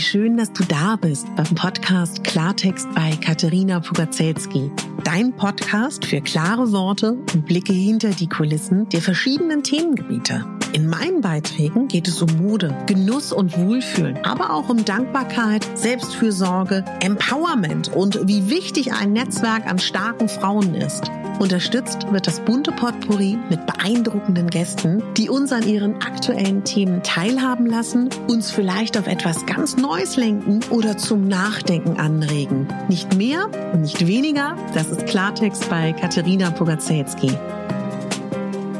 Wie schön, dass du da bist beim Podcast Klartext bei Katharina Pugacelski. Dein Podcast für klare Worte und Blicke hinter die Kulissen der verschiedenen Themengebiete. In meinen Beiträgen geht es um Mode, Genuss und Wohlfühlen, aber auch um Dankbarkeit, Selbstfürsorge, Empowerment und wie wichtig ein Netzwerk an starken Frauen ist. Unterstützt wird das bunte Potpourri mit beeindruckenden Gästen, die uns an ihren aktuellen Themen teilhaben lassen, uns vielleicht auf etwas ganz Neues lenken oder zum Nachdenken anregen. Nicht mehr und nicht weniger, das ist Klartext bei Katharina Pogacelski.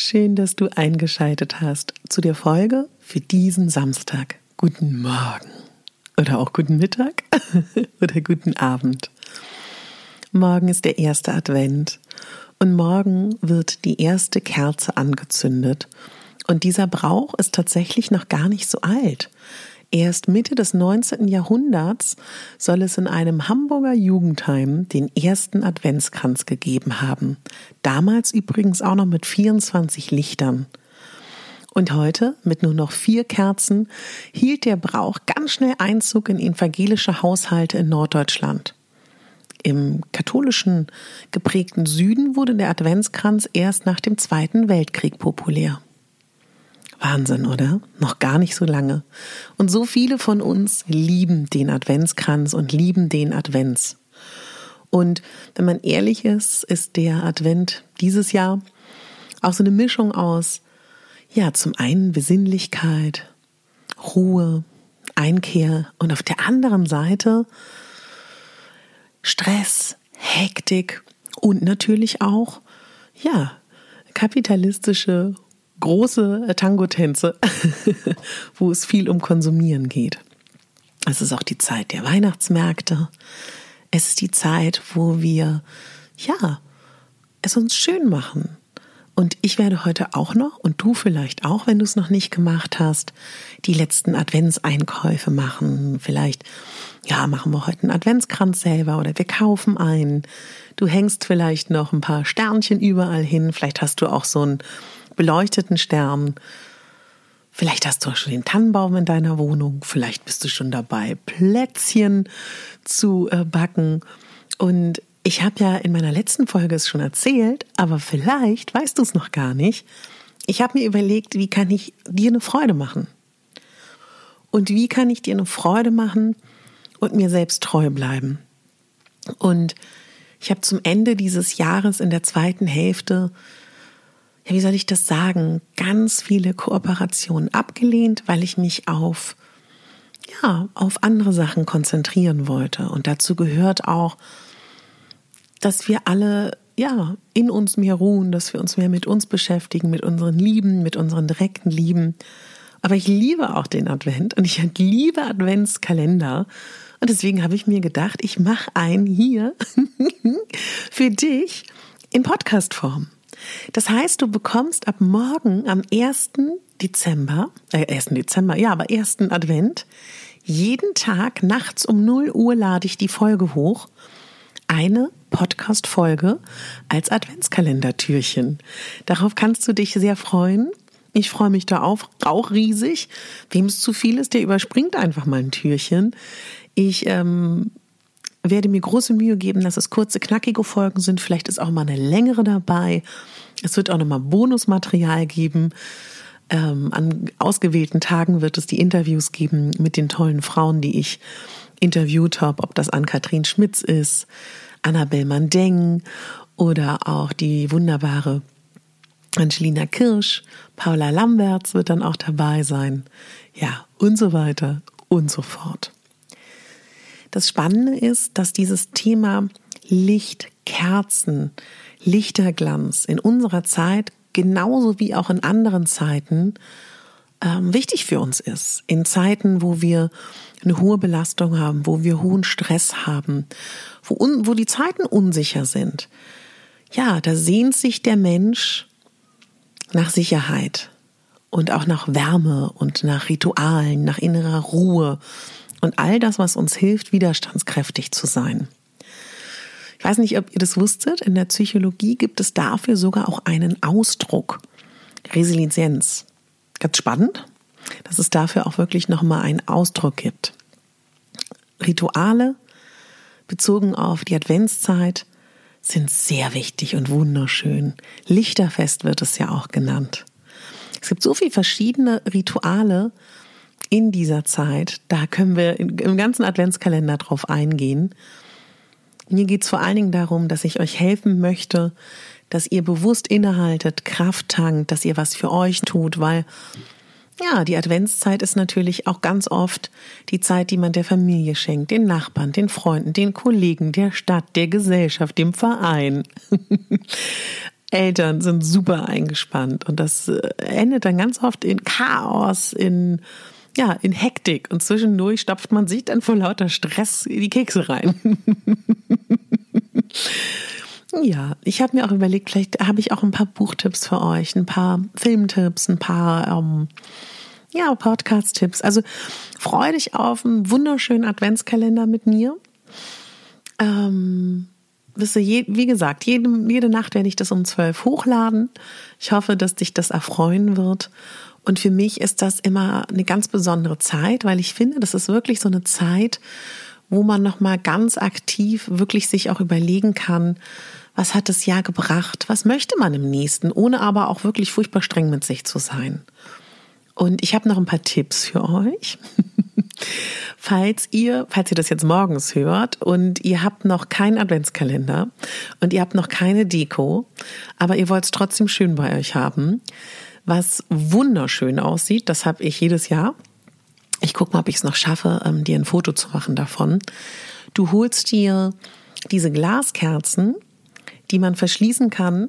Schön, dass du eingeschaltet hast zu der Folge für diesen Samstag. Guten Morgen oder auch guten Mittag oder guten Abend. Morgen ist der erste Advent und morgen wird die erste Kerze angezündet. Und dieser Brauch ist tatsächlich noch gar nicht so alt. Erst Mitte des 19. Jahrhunderts soll es in einem Hamburger Jugendheim den ersten Adventskranz gegeben haben. Damals übrigens auch noch mit 24 Lichtern. Und heute, mit nur noch vier Kerzen, hielt der Brauch ganz schnell Einzug in evangelische Haushalte in Norddeutschland. Im katholischen geprägten Süden wurde der Adventskranz erst nach dem Zweiten Weltkrieg populär. Wahnsinn, oder? Noch gar nicht so lange. Und so viele von uns lieben den Adventskranz und lieben den Advents. Und wenn man ehrlich ist, ist der Advent dieses Jahr auch so eine Mischung aus, ja, zum einen Besinnlichkeit, Ruhe, Einkehr und auf der anderen Seite Stress, Hektik und natürlich auch, ja, kapitalistische große Tango-Tänze, wo es viel um Konsumieren geht. Es ist auch die Zeit der Weihnachtsmärkte. Es ist die Zeit, wo wir, ja, es uns schön machen. Und ich werde heute auch noch, und du vielleicht auch, wenn du es noch nicht gemacht hast, die letzten Adventseinkäufe machen. Vielleicht, ja, machen wir heute einen Adventskranz selber oder wir kaufen einen. Du hängst vielleicht noch ein paar Sternchen überall hin. Vielleicht hast du auch so ein beleuchteten Sternen. Vielleicht hast du auch schon den Tannenbaum in deiner Wohnung. Vielleicht bist du schon dabei, Plätzchen zu äh, backen. Und ich habe ja in meiner letzten Folge es schon erzählt, aber vielleicht weißt du es noch gar nicht. Ich habe mir überlegt, wie kann ich dir eine Freude machen? Und wie kann ich dir eine Freude machen und mir selbst treu bleiben? Und ich habe zum Ende dieses Jahres in der zweiten Hälfte ja, wie soll ich das sagen, ganz viele Kooperationen abgelehnt, weil ich mich auf, ja, auf andere Sachen konzentrieren wollte. Und dazu gehört auch, dass wir alle, ja, in uns mehr ruhen, dass wir uns mehr mit uns beschäftigen, mit unseren Lieben, mit unseren direkten Lieben. Aber ich liebe auch den Advent und ich liebe Adventskalender. Und deswegen habe ich mir gedacht, ich mache einen hier für dich in Podcastform. Das heißt, du bekommst ab morgen am 1. Dezember, äh, 1. Dezember, ja, aber 1. Advent, jeden Tag nachts um 0 Uhr lade ich die Folge hoch. Eine Podcast-Folge als Adventskalendertürchen. Darauf kannst du dich sehr freuen. Ich freue mich da auch, auch riesig. Wem es zu viel ist, der überspringt einfach mal ein Türchen. Ich ähm, werde mir große Mühe geben, dass es kurze, knackige Folgen sind. Vielleicht ist auch mal eine längere dabei. Es wird auch nochmal Bonusmaterial geben. Ähm, an ausgewählten Tagen wird es die Interviews geben mit den tollen Frauen, die ich interviewt habe, ob das Ann-Kathrin Schmitz ist, Annabel Mandeng oder auch die wunderbare Angelina Kirsch, Paula Lamberts wird dann auch dabei sein. Ja, und so weiter und so fort. Das Spannende ist, dass dieses Thema Licht, Kerzen, Lichterglanz in unserer Zeit genauso wie auch in anderen Zeiten ähm, wichtig für uns ist. In Zeiten, wo wir eine hohe Belastung haben, wo wir hohen Stress haben, wo, un, wo die Zeiten unsicher sind. Ja, da sehnt sich der Mensch nach Sicherheit und auch nach Wärme und nach Ritualen, nach innerer Ruhe und all das, was uns hilft, widerstandskräftig zu sein. Ich weiß nicht, ob ihr das wusstet, in der Psychologie gibt es dafür sogar auch einen Ausdruck. Resilienz. Ganz spannend, dass es dafür auch wirklich nochmal einen Ausdruck gibt. Rituale bezogen auf die Adventszeit sind sehr wichtig und wunderschön. Lichterfest wird es ja auch genannt. Es gibt so viele verschiedene Rituale in dieser Zeit. Da können wir im ganzen Adventskalender drauf eingehen. Mir geht es vor allen Dingen darum, dass ich euch helfen möchte, dass ihr bewusst innehaltet, Kraft tankt, dass ihr was für euch tut, weil ja, die Adventszeit ist natürlich auch ganz oft die Zeit, die man der Familie schenkt, den Nachbarn, den Freunden, den Kollegen, der Stadt, der Gesellschaft, dem Verein. Eltern sind super eingespannt und das äh, endet dann ganz oft in Chaos, in ja, in Hektik und zwischendurch stopft man sich dann vor lauter Stress die Kekse rein. ja, ich habe mir auch überlegt, vielleicht habe ich auch ein paar Buchtipps für euch, ein paar Filmtipps, ein paar ähm, ja, Podcast-Tipps. Also freue dich auf einen wunderschönen Adventskalender mit mir. Ähm, wie gesagt, jede, jede Nacht werde ich das um zwölf hochladen. Ich hoffe, dass dich das erfreuen wird. Und für mich ist das immer eine ganz besondere Zeit, weil ich finde, das ist wirklich so eine Zeit, wo man noch mal ganz aktiv wirklich sich auch überlegen kann, was hat das Jahr gebracht? Was möchte man im nächsten, ohne aber auch wirklich furchtbar streng mit sich zu sein? Und ich habe noch ein paar Tipps für euch. falls ihr, falls ihr das jetzt morgens hört und ihr habt noch keinen Adventskalender und ihr habt noch keine Deko, aber ihr wollt es trotzdem schön bei euch haben, was wunderschön aussieht, das habe ich jedes Jahr. Ich gucke mal, ob ich es noch schaffe, ähm, dir ein Foto zu machen davon. Du holst dir diese Glaskerzen, die man verschließen kann,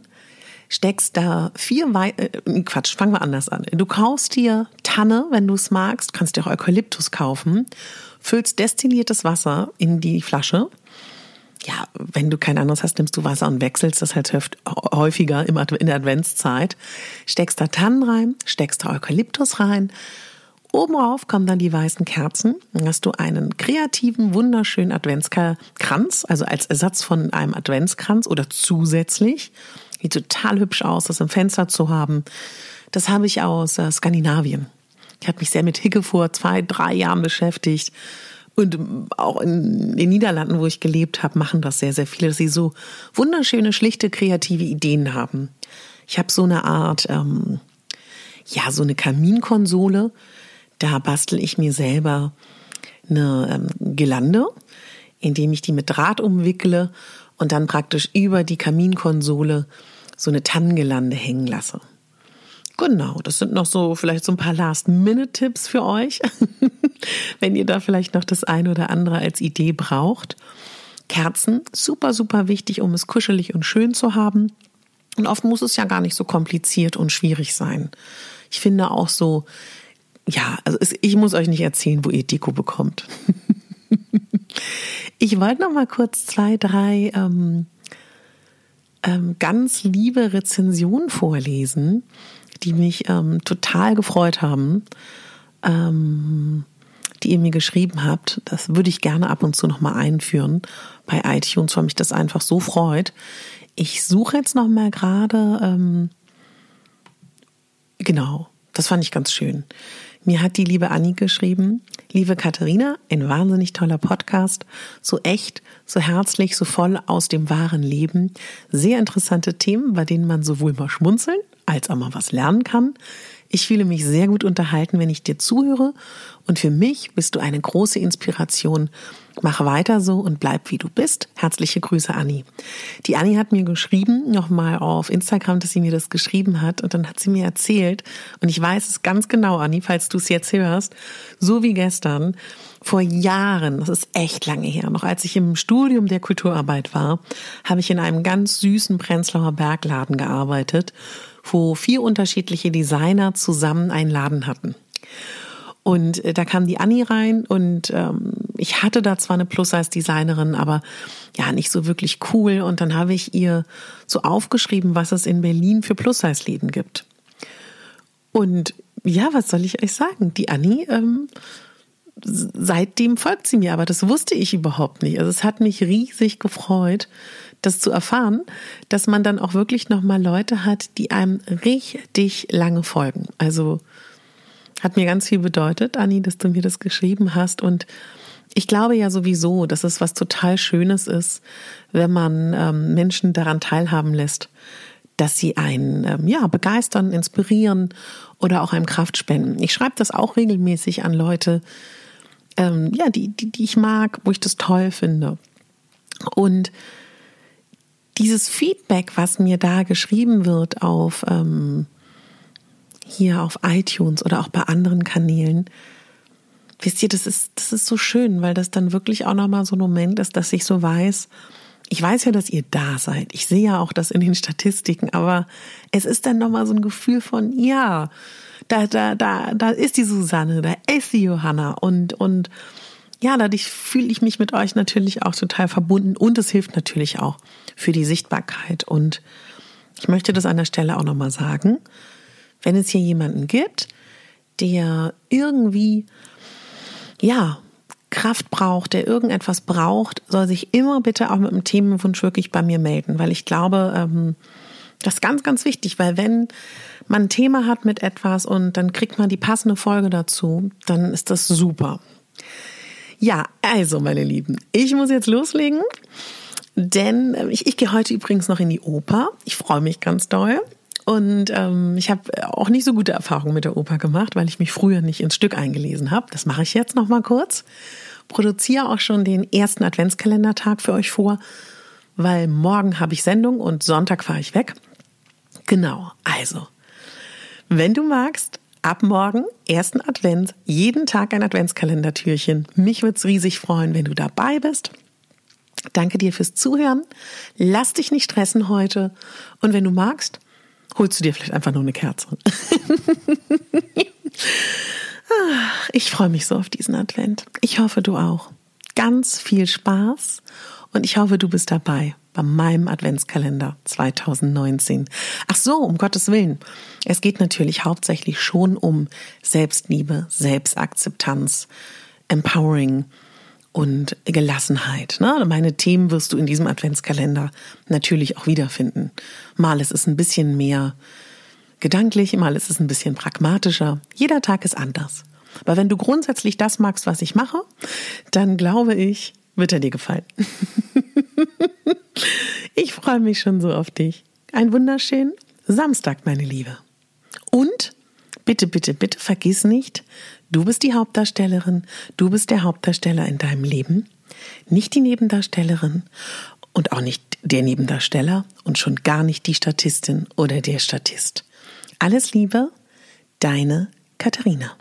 steckst da vier Wei äh, Quatsch, fangen wir anders an. Du kaufst dir Tanne, wenn du es magst, kannst dir auch Eukalyptus kaufen, füllst destilliertes Wasser in die Flasche. Ja, wenn du kein anderes hast, nimmst du Wasser und wechselst das halt häufiger in der Adventszeit. Steckst da Tannen rein, steckst da Eukalyptus rein. Oben drauf kommen dann die weißen Kerzen. Dann hast du einen kreativen, wunderschönen Adventskranz, also als Ersatz von einem Adventskranz oder zusätzlich. Sieht total hübsch aus, das im Fenster zu haben. Das habe ich aus äh, Skandinavien. Ich habe mich sehr mit Hicke vor zwei, drei Jahren beschäftigt. Und auch in den Niederlanden, wo ich gelebt habe, machen das sehr, sehr viele, dass sie so wunderschöne, schlichte, kreative Ideen haben. Ich habe so eine Art, ähm, ja, so eine Kaminkonsole. Da bastel ich mir selber eine ähm, Gelande, indem ich die mit Draht umwickle und dann praktisch über die Kaminkonsole so eine Tannengelande hängen lasse. Genau, das sind noch so vielleicht so ein paar Last-Minute-Tipps für euch, wenn ihr da vielleicht noch das eine oder andere als Idee braucht. Kerzen, super, super wichtig, um es kuschelig und schön zu haben. Und oft muss es ja gar nicht so kompliziert und schwierig sein. Ich finde auch so, ja, also es, ich muss euch nicht erzählen, wo ihr Deko bekommt. Ich wollte noch mal kurz zwei, drei ähm, ähm, ganz liebe Rezensionen vorlesen, die mich ähm, total gefreut haben, ähm, die ihr mir geschrieben habt. Das würde ich gerne ab und zu noch mal einführen bei iTunes, weil mich das einfach so freut. Ich suche jetzt noch mal gerade, ähm, genau, das fand ich ganz schön. Mir hat die liebe Annie geschrieben, liebe Katharina, ein wahnsinnig toller Podcast, so echt, so herzlich, so voll aus dem wahren Leben. Sehr interessante Themen, bei denen man sowohl mal schmunzeln als auch mal was lernen kann. Ich fühle mich sehr gut unterhalten, wenn ich dir zuhöre. Und für mich bist du eine große Inspiration. Mach weiter so und bleib wie du bist. Herzliche Grüße, Anni. Die Anni hat mir geschrieben, nochmal auf Instagram, dass sie mir das geschrieben hat. Und dann hat sie mir erzählt, und ich weiß es ganz genau, Anni, falls du es jetzt hörst, so wie gestern, vor Jahren, das ist echt lange her, noch als ich im Studium der Kulturarbeit war, habe ich in einem ganz süßen Prenzlauer Bergladen gearbeitet, wo vier unterschiedliche Designer zusammen einen Laden hatten. Und äh, da kam die Annie rein und ähm, ich hatte da zwar eine Plus-Size-Designerin, aber ja, nicht so wirklich cool. Und dann habe ich ihr so aufgeschrieben, was es in Berlin für Plus-Size-Läden gibt. Und ja, was soll ich euch sagen? Die Annie, ähm, seitdem folgt sie mir, aber das wusste ich überhaupt nicht. Also es hat mich riesig gefreut, das zu erfahren, dass man dann auch wirklich nochmal Leute hat, die einem richtig lange folgen. Also hat mir ganz viel bedeutet, Anni, dass du mir das geschrieben hast. Und ich glaube ja sowieso, dass es was total Schönes ist, wenn man ähm, Menschen daran teilhaben lässt, dass sie einen ähm, ja begeistern, inspirieren oder auch einem Kraft spenden. Ich schreibe das auch regelmäßig an Leute, ähm, ja, die, die, die ich mag, wo ich das toll finde. Und dieses Feedback, was mir da geschrieben wird auf ähm, hier auf iTunes oder auch bei anderen Kanälen, wisst ihr, das ist, das ist so schön, weil das dann wirklich auch nochmal so ein Moment ist, dass ich so weiß, ich weiß ja, dass ihr da seid. Ich sehe ja auch das in den Statistiken, aber es ist dann nochmal so ein Gefühl von, ja, da, da, da, da ist die Susanne, da ist die Johanna und, und ja, dadurch fühle ich mich mit euch natürlich auch total verbunden und es hilft natürlich auch für die Sichtbarkeit. Und ich möchte das an der Stelle auch nochmal sagen. Wenn es hier jemanden gibt, der irgendwie, ja, Kraft braucht, der irgendetwas braucht, soll sich immer bitte auch mit einem Themenwunsch wirklich bei mir melden, weil ich glaube, ähm, das ist ganz, ganz wichtig, weil wenn man ein Thema hat mit etwas und dann kriegt man die passende Folge dazu, dann ist das super. Ja, also meine Lieben, ich muss jetzt loslegen, denn äh, ich, ich gehe heute übrigens noch in die Oper. Ich freue mich ganz doll. Und ähm, ich habe auch nicht so gute Erfahrungen mit der Oper gemacht, weil ich mich früher nicht ins Stück eingelesen habe. Das mache ich jetzt noch mal kurz. Produziere auch schon den ersten Adventskalendertag für euch vor, weil morgen habe ich Sendung und Sonntag fahre ich weg. Genau, also, wenn du magst, ab morgen, ersten Advent, jeden Tag ein Adventskalendertürchen. Mich würde es riesig freuen, wenn du dabei bist. Danke dir fürs Zuhören. Lass dich nicht stressen heute. Und wenn du magst, holst du dir vielleicht einfach nur eine Kerze. ich freue mich so auf diesen Advent. Ich hoffe, du auch. Ganz viel Spaß und ich hoffe, du bist dabei bei meinem Adventskalender 2019. Ach so, um Gottes Willen. Es geht natürlich hauptsächlich schon um Selbstliebe, Selbstakzeptanz, Empowering und Gelassenheit. Ne? Meine Themen wirst du in diesem Adventskalender natürlich auch wiederfinden. Mal ist es ein bisschen mehr gedanklich, mal ist es ein bisschen pragmatischer. Jeder Tag ist anders. Aber wenn du grundsätzlich das magst, was ich mache, dann glaube ich, wird er dir gefallen. ich freue mich schon so auf dich. Ein wunderschönen Samstag, meine Liebe. Und bitte, bitte, bitte vergiss nicht, du bist die Hauptdarstellerin, du bist der Hauptdarsteller in deinem Leben, nicht die Nebendarstellerin und auch nicht der Nebendarsteller und schon gar nicht die Statistin oder der Statist. Alles Liebe, deine Katharina.